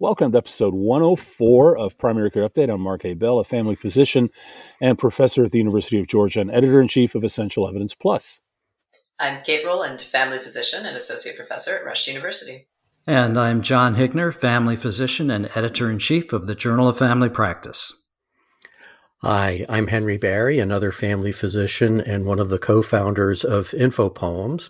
Welcome to episode 104 of Primary Care Update. I'm Mark Ebell, a family physician and professor at the University of Georgia and editor in chief of Essential Evidence Plus. I'm Kate Rowland, family physician and associate professor at Rush University. And I'm John Hickner, family physician and editor in chief of the Journal of Family Practice. Hi, I'm Henry Barry, another family physician and one of the co founders of InfoPoems.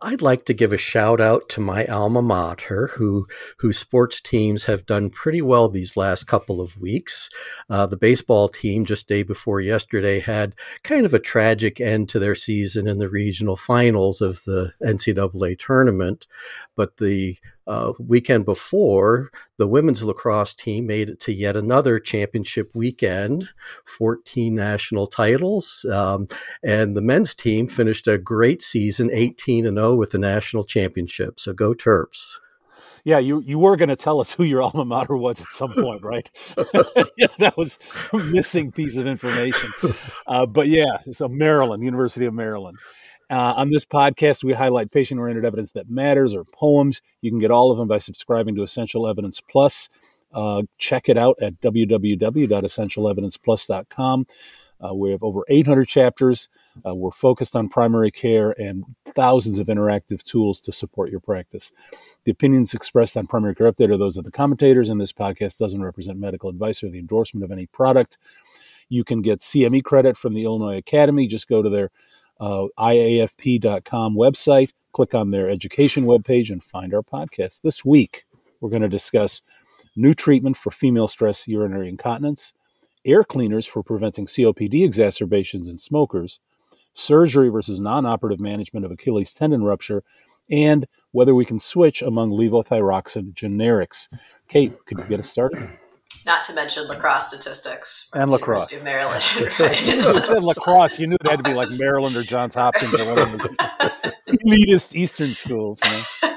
I'd like to give a shout out to my alma mater, who whose sports teams have done pretty well these last couple of weeks. Uh, the baseball team, just day before yesterday, had kind of a tragic end to their season in the regional finals of the NCAA tournament, but the uh, weekend before, the women's lacrosse team made it to yet another championship weekend, 14 national titles. Um, and the men's team finished a great season, 18 and 0 with the national championship. So go Terps. Yeah, you, you were going to tell us who your alma mater was at some point, right? yeah, that was a missing piece of information. Uh, but yeah, so Maryland, University of Maryland. Uh, on this podcast, we highlight patient oriented evidence that matters or poems. You can get all of them by subscribing to Essential Evidence Plus. Uh, check it out at www.essentialevidenceplus.com. Uh, we have over 800 chapters. Uh, we're focused on primary care and thousands of interactive tools to support your practice. The opinions expressed on Primary Care Update are those of the commentators, and this podcast doesn't represent medical advice or the endorsement of any product. You can get CME credit from the Illinois Academy. Just go to their uh, IAFP.com website, click on their education webpage, and find our podcast. This week, we're going to discuss new treatment for female stress urinary incontinence, air cleaners for preventing COPD exacerbations in smokers, surgery versus non operative management of Achilles tendon rupture, and whether we can switch among levothyroxine generics. Kate, could you get us started? Not to mention lacrosse statistics and lacrosse. University Maryland. Right? said lacrosse. You knew it had to be like Maryland or Johns Hopkins or one of those elitist Eastern schools. You know?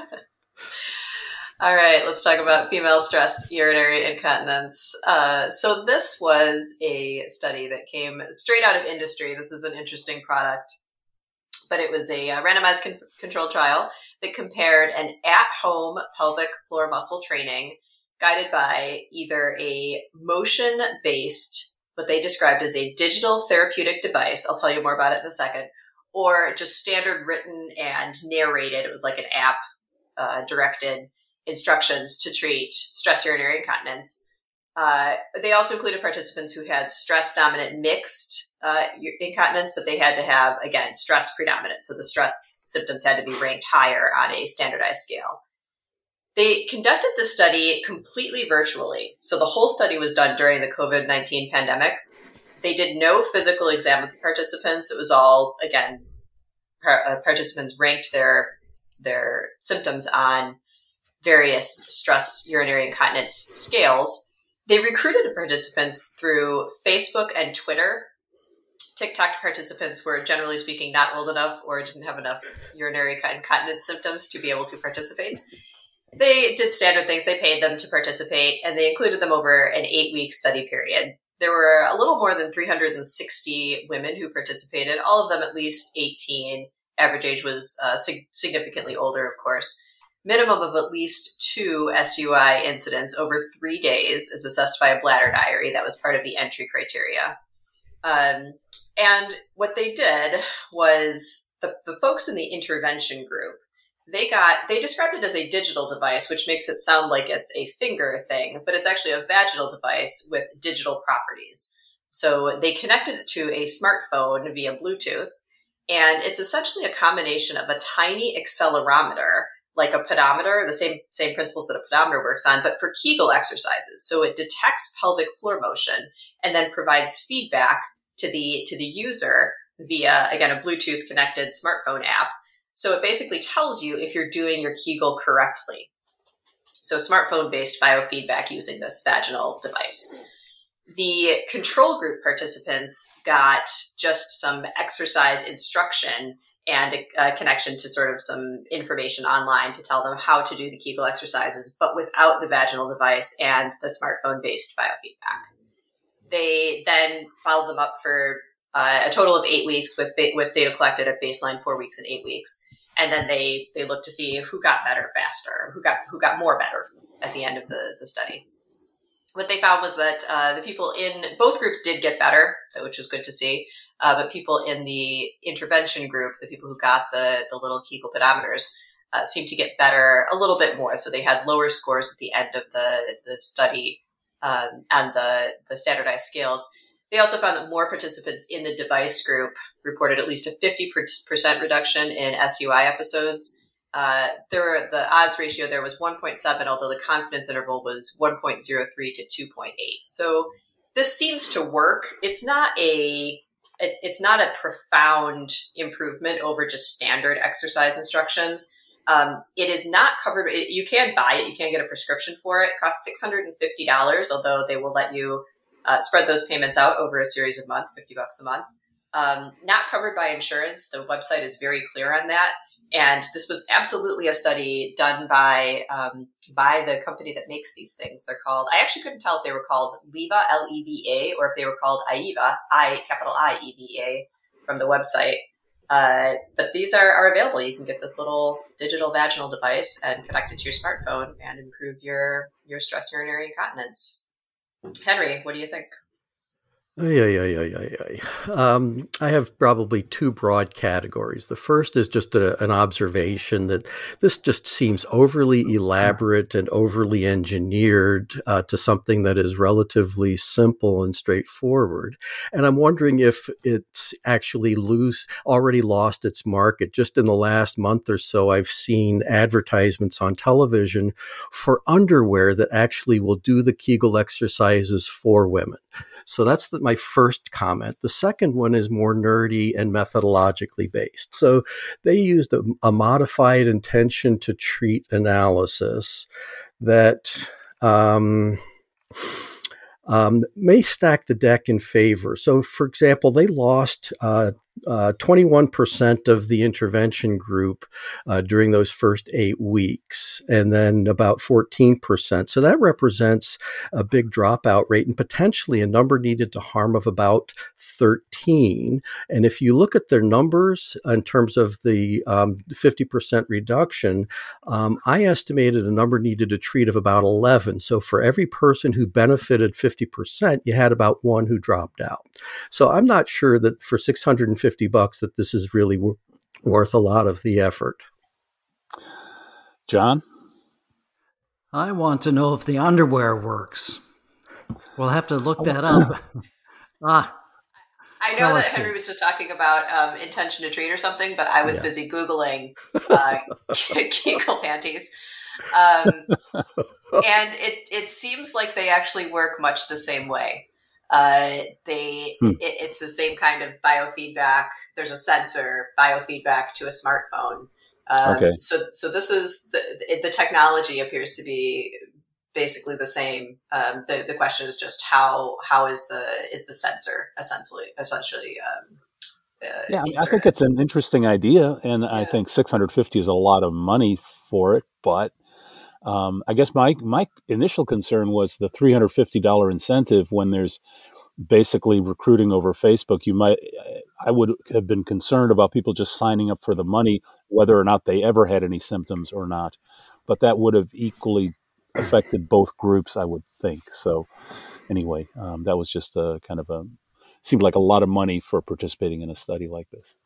All right, let's talk about female stress urinary incontinence. Uh, so, this was a study that came straight out of industry. This is an interesting product, but it was a uh, randomized con- control trial that compared an at home pelvic floor muscle training guided by either a motion based, what they described as a digital therapeutic device. I'll tell you more about it in a second, or just standard written and narrated. It was like an app uh, directed instructions to treat stress urinary incontinence. Uh, they also included participants who had stress dominant mixed uh, incontinence, but they had to have, again, stress predominant. So the stress symptoms had to be ranked higher on a standardized scale. They conducted the study completely virtually. So the whole study was done during the COVID 19 pandemic. They did no physical exam with the participants. It was all, again, uh, participants ranked their, their symptoms on various stress urinary incontinence scales. They recruited participants through Facebook and Twitter. TikTok participants were generally speaking not old enough or didn't have enough urinary incontinence symptoms to be able to participate they did standard things. They paid them to participate and they included them over an eight week study period. There were a little more than 360 women who participated, all of them at least 18. Average age was uh, sig- significantly older, of course. Minimum of at least two SUI incidents over three days is assessed by a bladder diary. That was part of the entry criteria. Um, and what they did was the, the folks in the intervention group they got they described it as a digital device which makes it sound like it's a finger thing but it's actually a vaginal device with digital properties. So they connected it to a smartphone via bluetooth and it's essentially a combination of a tiny accelerometer like a pedometer the same same principles that a pedometer works on but for kegel exercises. So it detects pelvic floor motion and then provides feedback to the to the user via again a bluetooth connected smartphone app so it basically tells you if you're doing your Kegel correctly. So smartphone based biofeedback using this vaginal device. The control group participants got just some exercise instruction and a, a, connection to sort of some information online to tell them how to do the Kegel exercises, but without the vaginal device and the smartphone based biofeedback. They then followed them up for uh, a total of eight weeks with with data collected at baseline, four weeks and eight weeks, and then they they look to see who got better faster, who got who got more better at the end of the, the study. What they found was that uh, the people in both groups did get better, which was good to see. Uh, but people in the intervention group, the people who got the, the little Kegel pedometers, uh, seemed to get better a little bit more. So they had lower scores at the end of the, the study um, and the, the standardized scales. They also found that more participants in the device group reported at least a 50% reduction in SUI episodes. Uh, there, the odds ratio there was 1.7, although the confidence interval was 1.03 to 2.8. So this seems to work. It's not a it's not a profound improvement over just standard exercise instructions. Um, it is not covered. It, you can buy it. You can get a prescription for it. it costs six hundred and fifty dollars, although they will let you uh, spread those payments out over a series of months, fifty bucks a month. Um, not covered by insurance. The website is very clear on that. And this was absolutely a study done by um, by the company that makes these things. They're called. I actually couldn't tell if they were called Leva L E V A or if they were called AIVA I capital I E V A from the website. Uh, but these are, are available. You can get this little digital vaginal device and connect it to your smartphone and improve your your stress urinary incontinence. Henry, what do you think? Yeah, yeah, yeah, yeah, yeah. Um, I have probably two broad categories. The first is just a, an observation that this just seems overly elaborate and overly engineered uh, to something that is relatively simple and straightforward. And I'm wondering if it's actually lose already lost its market. Just in the last month or so, I've seen advertisements on television for underwear that actually will do the Kegel exercises for women. So that's the, my first comment. The second one is more nerdy and methodologically based. So they used a, a modified intention to treat analysis that. Um, um, may stack the deck in favor. So, for example, they lost uh, uh, 21% of the intervention group uh, during those first eight weeks, and then about 14%. So that represents a big dropout rate and potentially a number needed to harm of about 13. And if you look at their numbers in terms of the um, 50% reduction, um, I estimated a number needed to treat of about 11. So for every person who benefited 50%, you had about one who dropped out. So I'm not sure that for 650 50 bucks that this is really w- worth a lot of the effort. John? I want to know if the underwear works. We'll have to look that up. ah. I know that Henry was just talking about um, intention to treat or something, but I was yeah. busy Googling uh, Kegel panties. Um, and it, it seems like they actually work much the same way. Uh, they hmm. it, it's the same kind of biofeedback. There's a sensor biofeedback to a smartphone. Um, okay. So so this is the, the technology appears to be basically the same. Um, the the question is just how how is the is the sensor essentially essentially. Um, uh, yeah, I, mean, I, think it's an interesting idea, and yeah. I think 650 is a lot of money for it. But um, I guess my my initial concern was the three hundred fifty dollar incentive when there's basically recruiting over Facebook. You might I would have been concerned about people just signing up for the money, whether or not they ever had any symptoms or not. But that would have equally affected both groups, I would think. So anyway, um, that was just a kind of a seemed like a lot of money for participating in a study like this.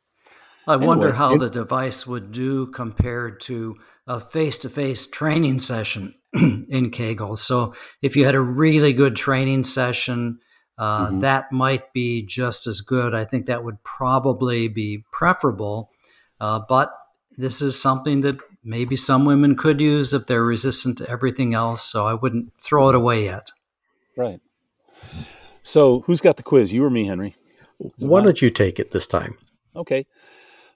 I anyway, wonder how it, the device would do compared to a face to face training session in Kegel. So if you had a really good training session, uh, mm-hmm. that might be just as good. I think that would probably be preferable. Uh, but this is something that maybe some women could use if they're resistant to everything else. So I wouldn't throw it away yet. Right. So who's got the quiz? You or me, Henry? Why don't you take it this time? Okay.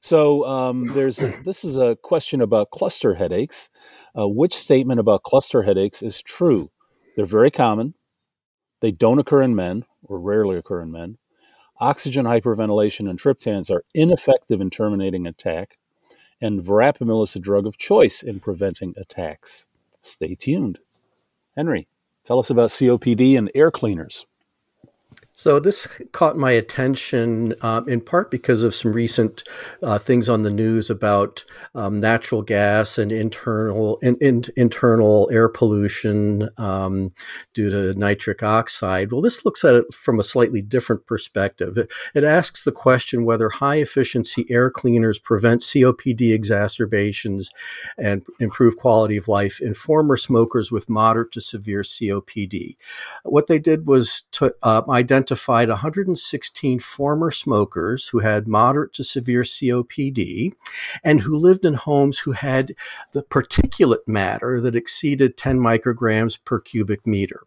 So um, there's a, this is a question about cluster headaches. Uh, which statement about cluster headaches is true? They're very common. They don't occur in men, or rarely occur in men. Oxygen hyperventilation and triptans are ineffective in terminating attack, and verapamil is a drug of choice in preventing attacks. Stay tuned. Henry, tell us about COPD and air cleaners. So this caught my attention uh, in part because of some recent uh, things on the news about um, natural gas and internal in, in, internal air pollution um, due to nitric oxide. Well, this looks at it from a slightly different perspective. It, it asks the question whether high efficiency air cleaners prevent COPD exacerbations and improve quality of life in former smokers with moderate to severe COPD. What they did was to uh, identify identified 116 former smokers who had moderate to severe COPD and who lived in homes who had the particulate matter that exceeded 10 micrograms per cubic meter.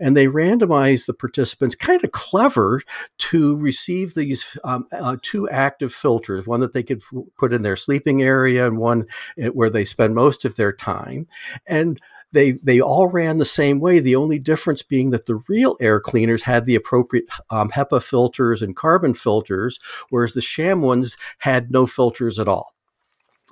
And they randomized the participants, kind of clever, to receive these um, uh, two active filters one that they could put in their sleeping area and one eh, where they spend most of their time. And they they all ran the same way. The only difference being that the real air cleaners had the appropriate um, HEPA filters and carbon filters, whereas the sham ones had no filters at all.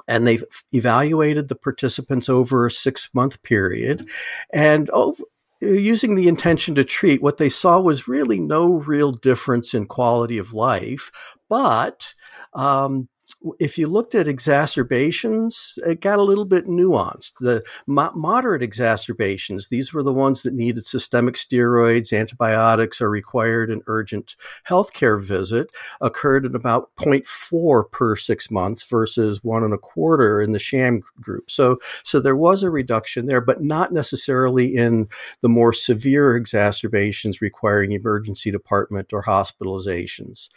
And they evaluated the participants over a six month period, and over, using the intention to treat, what they saw was really no real difference in quality of life, but um, if you looked at exacerbations, it got a little bit nuanced. The mo- moderate exacerbations, these were the ones that needed systemic steroids, antibiotics, or required an urgent healthcare visit, occurred at about 0.4 per six months versus one and a quarter in the sham group. So, so there was a reduction there, but not necessarily in the more severe exacerbations requiring emergency department or hospitalizations.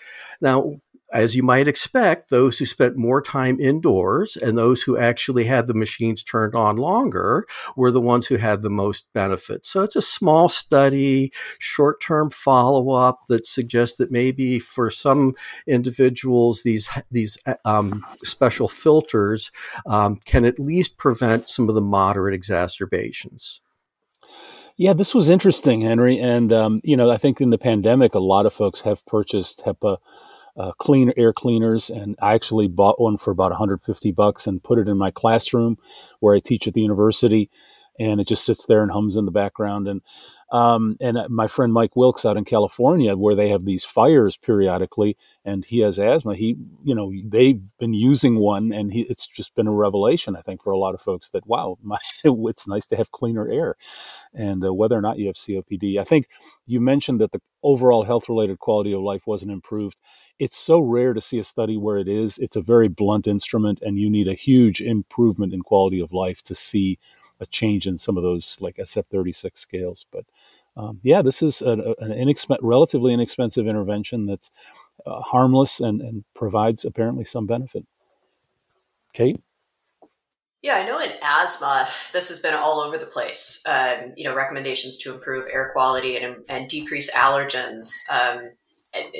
Now, as you might expect, those who spent more time indoors and those who actually had the machines turned on longer were the ones who had the most benefit. So it's a small study, short term follow up that suggests that maybe for some individuals, these, these um, special filters um, can at least prevent some of the moderate exacerbations. Yeah, this was interesting, Henry. And, um, you know, I think in the pandemic, a lot of folks have purchased HEPA uh, clean air cleaners, and I actually bought one for about 150 bucks and put it in my classroom where I teach at the university, and it just sits there and hums in the background. And um, and uh, my friend Mike Wilkes out in California, where they have these fires periodically, and he has asthma. He, you know, they've been using one, and he, it's just been a revelation, I think, for a lot of folks that wow, my, it's nice to have cleaner air. And uh, whether or not you have COPD, I think you mentioned that the overall health-related quality of life wasn't improved. It's so rare to see a study where it is. It's a very blunt instrument, and you need a huge improvement in quality of life to see a change in some of those like SF36 scales. But um, yeah, this is an inexp- relatively inexpensive intervention that's uh, harmless and, and provides apparently some benefit. Kate? Yeah, I know in asthma, this has been all over the place. Um, you know, recommendations to improve air quality and, and decrease allergens. Um,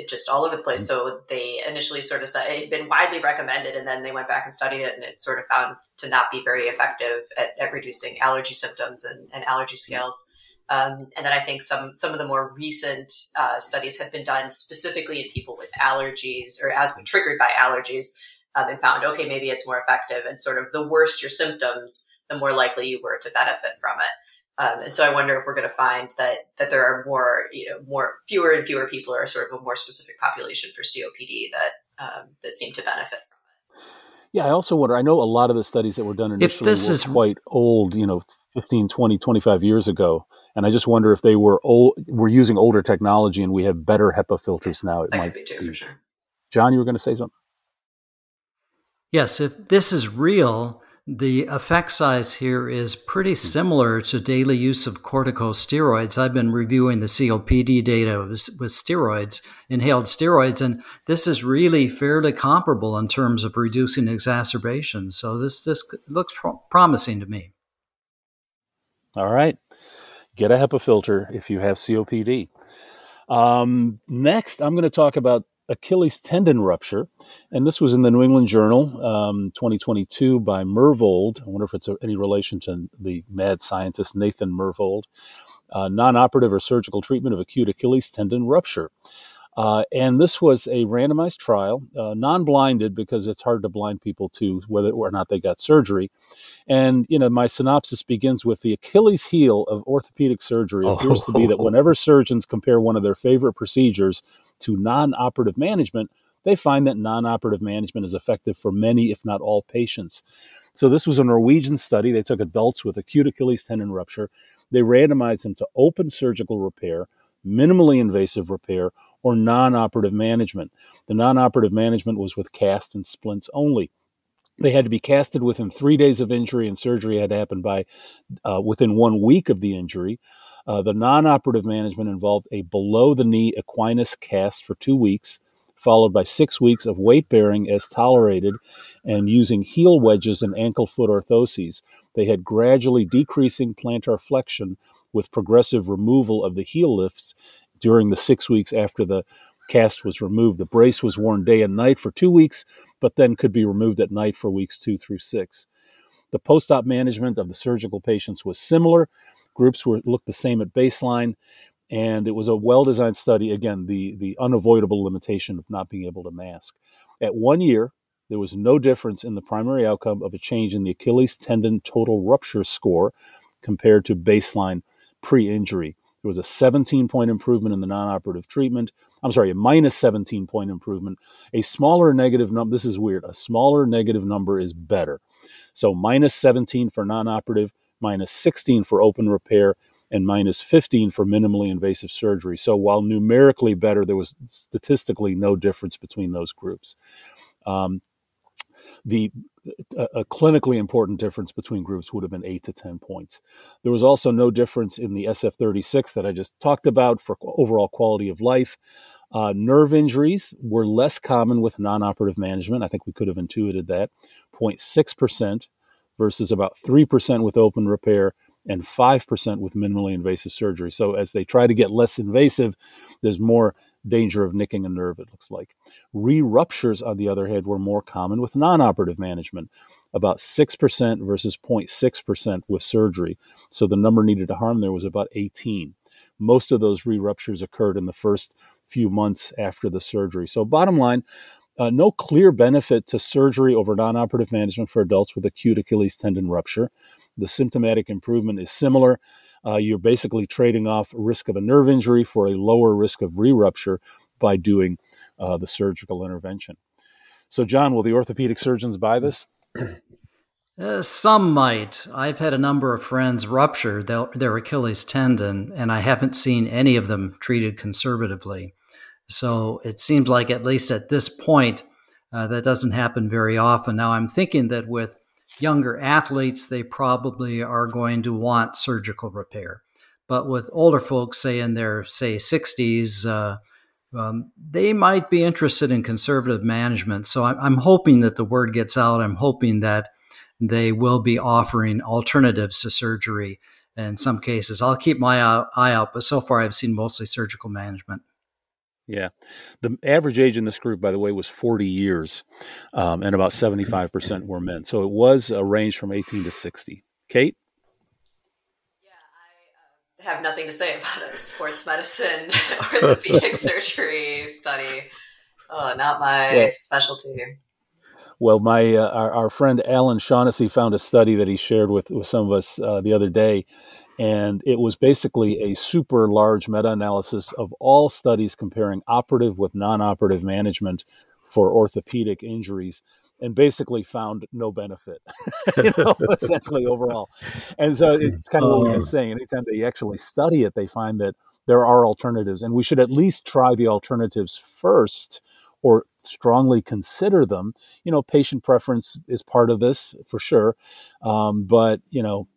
just all over the place. So they initially sort of said it had been widely recommended, and then they went back and studied it, and it sort of found to not be very effective at, at reducing allergy symptoms and, and allergy scales. Um, and then I think some some of the more recent uh, studies have been done specifically in people with allergies or asthma triggered by allergies, um, and found okay maybe it's more effective. And sort of the worse your symptoms, the more likely you were to benefit from it. Um, and so I wonder if we're going to find that that there are more, you know, more fewer and fewer people are sort of a more specific population for COPD that um, that seem to benefit from it. Yeah, I also wonder. I know a lot of the studies that were done initially were is... quite old, you know, 15, 20, 25 years ago. And I just wonder if they were old, we're using older technology and we have better HEPA filters now. It that might could be too, be. for sure. John, you were going to say something? Yes, if this is real, the effect size here is pretty similar to daily use of corticosteroids. I've been reviewing the COPD data with, with steroids, inhaled steroids, and this is really fairly comparable in terms of reducing exacerbations. So this this looks promising to me. All right, get a HEPA filter if you have COPD. Um, next, I'm going to talk about Achilles tendon rupture. And this was in the New England Journal, um, 2022, by Myhrvold. I wonder if it's any relation to the mad scientist Nathan Myhrvold. Uh, non operative or surgical treatment of acute Achilles tendon rupture. Uh, and this was a randomized trial, uh, non blinded because it's hard to blind people to whether or not they got surgery. And, you know, my synopsis begins with the Achilles heel of orthopedic surgery oh. appears to be that whenever surgeons compare one of their favorite procedures to non operative management, they find that non operative management is effective for many, if not all, patients. So, this was a Norwegian study. They took adults with acute Achilles tendon rupture, they randomized them to open surgical repair, minimally invasive repair, or non operative management. The non operative management was with cast and splints only. They had to be casted within three days of injury, and surgery had to happen by uh, within one week of the injury. Uh, the non operative management involved a below the knee equinus cast for two weeks, followed by six weeks of weight bearing as tolerated and using heel wedges and ankle foot orthoses. They had gradually decreasing plantar flexion with progressive removal of the heel lifts during the six weeks after the cast was removed. The brace was worn day and night for two weeks, but then could be removed at night for weeks two through six. The post op management of the surgical patients was similar. Groups were looked the same at baseline, and it was a well designed study. Again, the, the unavoidable limitation of not being able to mask. At one year, there was no difference in the primary outcome of a change in the Achilles tendon total rupture score compared to baseline pre injury. There was a 17 point improvement in the non operative treatment. I'm sorry, a minus 17 point improvement. A smaller negative number, this is weird, a smaller negative number is better. So minus 17 for non operative, minus 16 for open repair, and minus 15 for minimally invasive surgery. So while numerically better, there was statistically no difference between those groups. Um, the a, clinically important difference between groups would have been eight to 10 points. There was also no difference in the SF36 that I just talked about for overall quality of life. Uh, nerve injuries were less common with non operative management. I think we could have intuited that 0.6% versus about 3% with open repair and 5% with minimally invasive surgery. So, as they try to get less invasive, there's more danger of nicking a nerve, it looks like. Re ruptures, on the other hand, were more common with non operative management, about 6% versus 0.6% with surgery. So the number needed to harm there was about 18. Most of those re ruptures occurred in the first few months after the surgery. So, bottom line, uh, no clear benefit to surgery over non operative management for adults with acute Achilles tendon rupture. The symptomatic improvement is similar uh, you're basically trading off risk of a nerve injury for a lower risk of re-rupture by doing uh, the surgical intervention. So, John, will the orthopedic surgeons buy this? Uh, some might. I've had a number of friends rupture their, their, Achilles tendon, and I haven't seen any of them treated conservatively. So it seems like, at least at this point, uh, that doesn't happen very often. Now, I'm thinking that with younger athletes, they probably are going to want surgical repair. But with older folks, say in their say 60s, uh, um, they might be interested in conservative management. So I'm, I'm, hoping that the word gets out. I'm hoping that they will be offering alternatives to surgery in some cases. I'll keep my eye out, but so far I've seen mostly surgical management. Yeah. The average age in this group, by the way, was 40 years, um, and about 75% were men. So it was a range from 18 to 60. Kate? Yeah, I uh, have nothing to say about a sports medicine orthopedic surgery study. Oh, not my yeah. specialty. Well, my uh, our, our, friend Alan Shaughnessy found a study that he shared with, with some of us uh, the other day, and it was basically a super large meta analysis of all studies comparing operative with non operative management for orthopedic injuries and basically found no benefit, you know, essentially overall. And so it's kind of what we've been oh. saying. Anytime they actually study it, they find that there are alternatives, and we should at least try the alternatives first or strongly consider them. You know, patient preference is part of this for sure. Um, but, you know,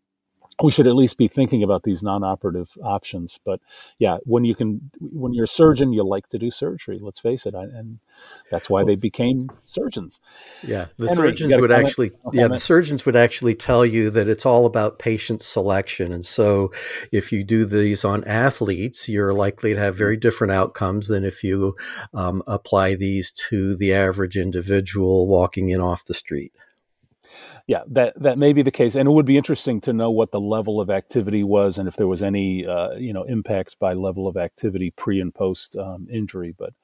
we should at least be thinking about these non-operative options but yeah when you can when you're a surgeon you like to do surgery let's face it and that's why they became surgeons. Yeah the Henry, surgeons would actually yeah the surgeons would actually tell you that it's all about patient selection and so if you do these on athletes you're likely to have very different outcomes than if you um, apply these to the average individual walking in off the street yeah, that that may be the case, and it would be interesting to know what the level of activity was, and if there was any uh, you know impact by level of activity pre and post um, injury. But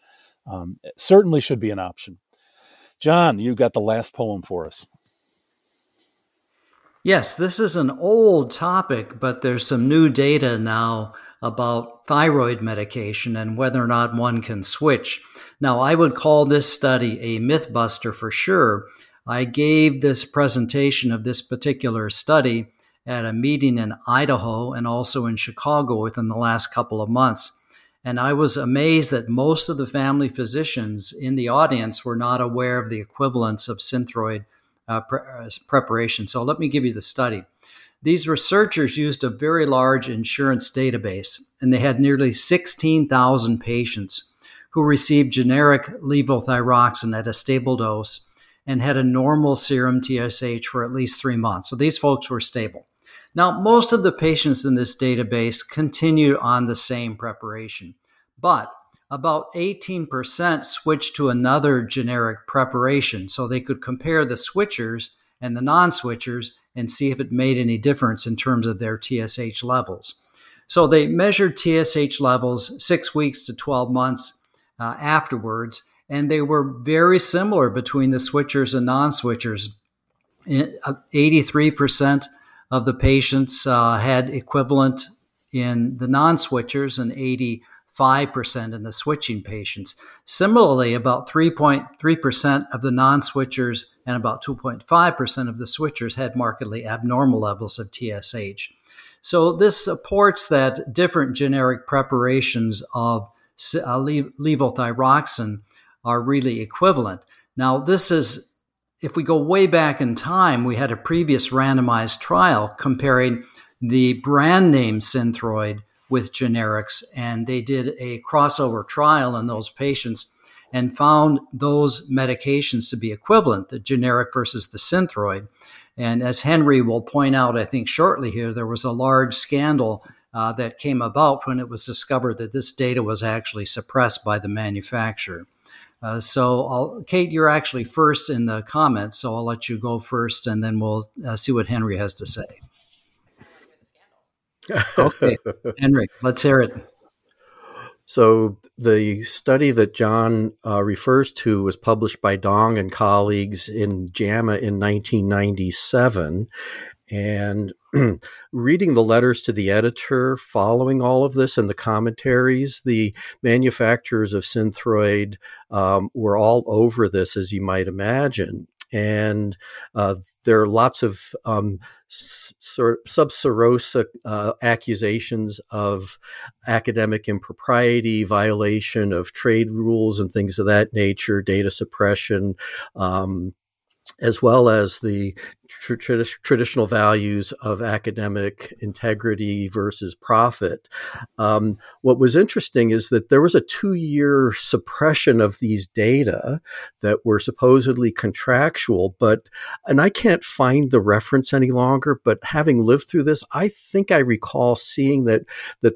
um, certainly should be an option. John, you got the last poem for us. Yes, this is an old topic, but there's some new data now about thyroid medication and whether or not one can switch. Now, I would call this study a myth buster for sure. I gave this presentation of this particular study at a meeting in Idaho and also in Chicago within the last couple of months. And I was amazed that most of the family physicians in the audience were not aware of the equivalence of synthroid uh, pre- uh, preparation. So let me give you the study. These researchers used a very large insurance database, and they had nearly 16,000 patients who received generic levothyroxine at a stable dose and had a normal serum TSH for at least three months. So these folks were stable. Now, most of the patients in this database continued on the same preparation, but about 18% switched to another generic preparation so they could compare the switchers and the non switchers and see if it made any difference in terms of their TSH levels. So they measured TSH levels six weeks to 12 months uh, afterwards, and they were very similar between the switchers and non switchers. 83% uh, of the patients uh, had equivalent in the non switchers, and 80 5% in the switching patients. Similarly, about 3.3% of the non switchers and about 2.5% of the switchers had markedly abnormal levels of TSH. So, this supports that different generic preparations of uh, levothyroxine are really equivalent. Now, this is, if we go way back in time, we had a previous randomized trial comparing the brand name Synthroid with generics. And they did a crossover trial in those patients and found those medications to be equivalent, the generic versus the synthroid. And as Henry will point out, I think shortly here, there was a large scandal uh, that came about when it was discovered that this data was actually suppressed by the manufacturer. Uh, so, I'll, Kate, you're actually first in the comments, so I'll let you go first, and then we'll uh, see what Henry has to say okay, Henry, let's hear it. So the study that John uh, refers to was published by Dong and colleagues in JAMA in 1997. And reading the letters to the editor following all of this and the commentaries, the manufacturers of Synthroid um, were all over this, as you might imagine and uh, there are lots of um, of sub rosa uh, accusations of academic impropriety, violation of trade rules, and things of that nature, data suppression. Um, as well as the tr- traditional values of academic integrity versus profit. Um, what was interesting is that there was a two year suppression of these data that were supposedly contractual, but, and I can't find the reference any longer, but having lived through this, I think I recall seeing that, that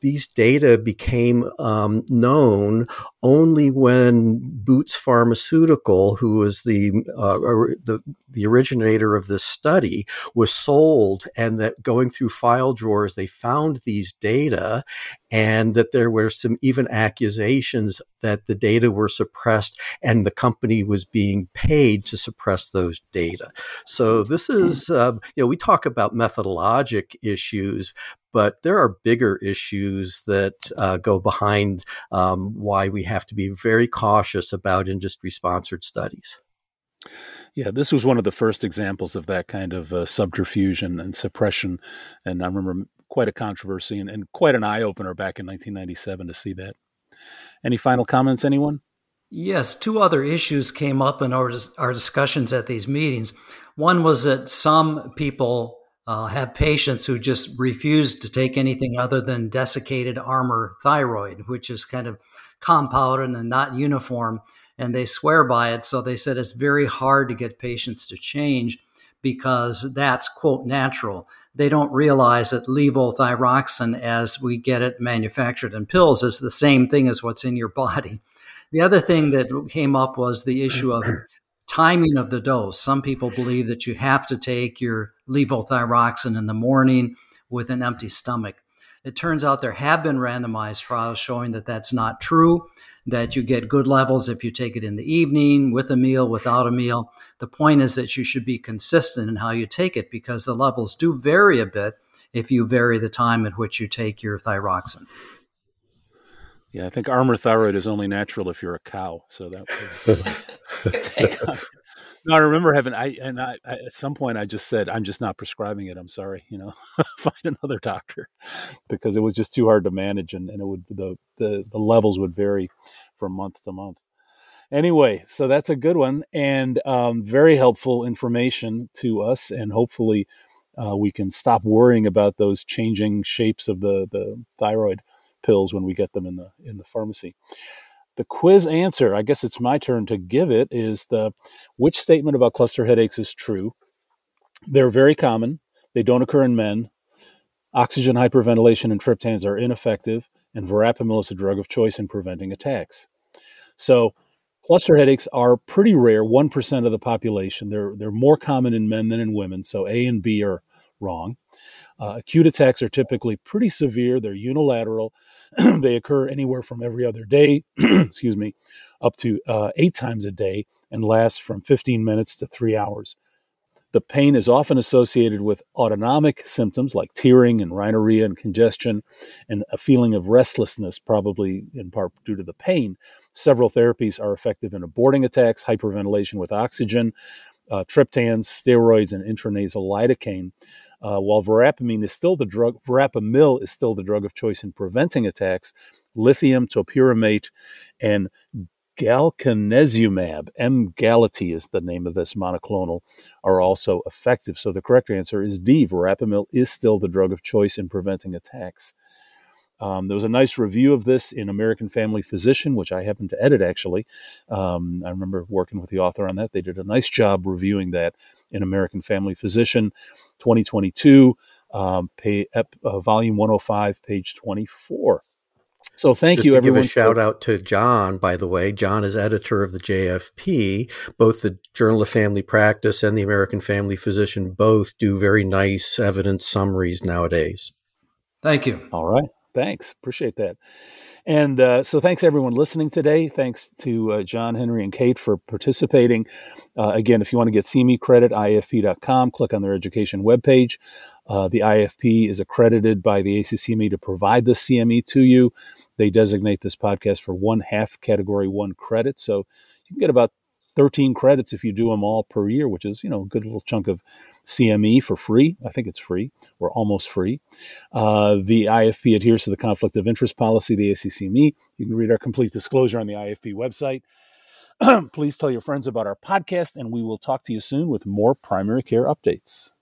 these data became um, known only when Boots Pharmaceutical, who was the, uh, the, the originator of this study was sold and that going through file drawers, they found these data and that there were some even accusations that the data were suppressed and the company was being paid to suppress those data. So this is, uh, you know, we talk about methodologic issues, but there are bigger issues that uh, go behind um, why we have to be very cautious about industry sponsored studies. Yeah, this was one of the first examples of that kind of uh, subterfuge and, suppression. And I remember quite a controversy and, and quite an eye opener back in 1997 to see that. Any final comments, anyone? Yes, two other issues came up in our, our discussions at these meetings. One was that some people uh, have patients who just refuse to take anything other than desiccated Armour thyroid, which is kind of compounded and not uniform and they swear by it. So they said it's very hard to get patients to change because that's, quote, natural. They don't realize that levothyroxine, as we get it manufactured in pills, is the same thing as what's in your body. The other thing that came up was the issue of timing of the dose. Some people believe that you have to take your levothyroxine in the morning with an empty stomach. It turns out there have been randomized trials showing that that's not true that you get good levels if you take it in the evening, with a meal, without a meal. The point is that you should be consistent in how you take it because the levels do vary a bit if you vary the time at which you take your thyroxine. Yeah, I think Armour thyroid is only natural if you're a cow. So that. no, I remember having I and I, I, at some point I just said I'm just not prescribing it. I'm sorry, you know, find another doctor because it was just too hard to manage and, and it would the, the the levels would vary from month to month. Anyway, so that's a good one and um, very helpful information to us, and hopefully uh, we can stop worrying about those changing shapes of the the thyroid pills when we get them in the in the pharmacy. The quiz answer, I guess it's my turn to give it, is the which statement about cluster headaches is true? They're very common. They don't occur in men. Oxygen hyperventilation and triptans are ineffective, and verapamil is a drug of choice in preventing attacks. So, cluster headaches are pretty rare, 1% of the population. They're, they're more common in men than in women, so A and B are wrong. Uh, acute attacks are typically pretty severe. They're unilateral. they occur anywhere from every other day, excuse me, up to uh, eight times a day and last from 15 minutes to three hours. The pain is often associated with autonomic symptoms like tearing and rhinorrhea and congestion, and a feeling of restlessness, probably in part due to the pain. Several therapies are effective in aborting attacks, hyperventilation with oxygen, uh, triptans, steroids, and intranasal lidocaine. Uh, while verapamine is still the drug, verapamil is still the drug of choice in preventing attacks. Lithium, topiramate, and galcanezumab, Emgality is the name of this monoclonal, are also effective. So the correct answer is D. Verapamil is still the drug of choice in preventing attacks. Um, there was a nice review of this in American Family Physician, which I happened to edit actually. Um, I remember working with the author on that. They did a nice job reviewing that in American Family Physician 2022, um, pay, ep, uh, volume 105, page 24. So thank Just you, to everyone. Give a shout out to John, by the way. John is editor of the JFP. Both the Journal of Family Practice and the American Family Physician both do very nice evidence summaries nowadays. Thank you. All right. Thanks. Appreciate that. And uh, so, thanks everyone listening today. Thanks to uh, John, Henry, and Kate for participating. Uh, again, if you want to get CME credit, IFP.com, click on their education webpage. Uh, the IFP is accredited by the ACCME to provide the CME to you. They designate this podcast for one half category one credit. So, you can get about 13 credits if you do them all per year, which is, you know, a good little chunk of CME for free. I think it's free or almost free. Uh, the IFP adheres to the conflict of interest policy, the ACCME. You can read our complete disclosure on the IFP website. Please tell your friends about our podcast, and we will talk to you soon with more primary care updates.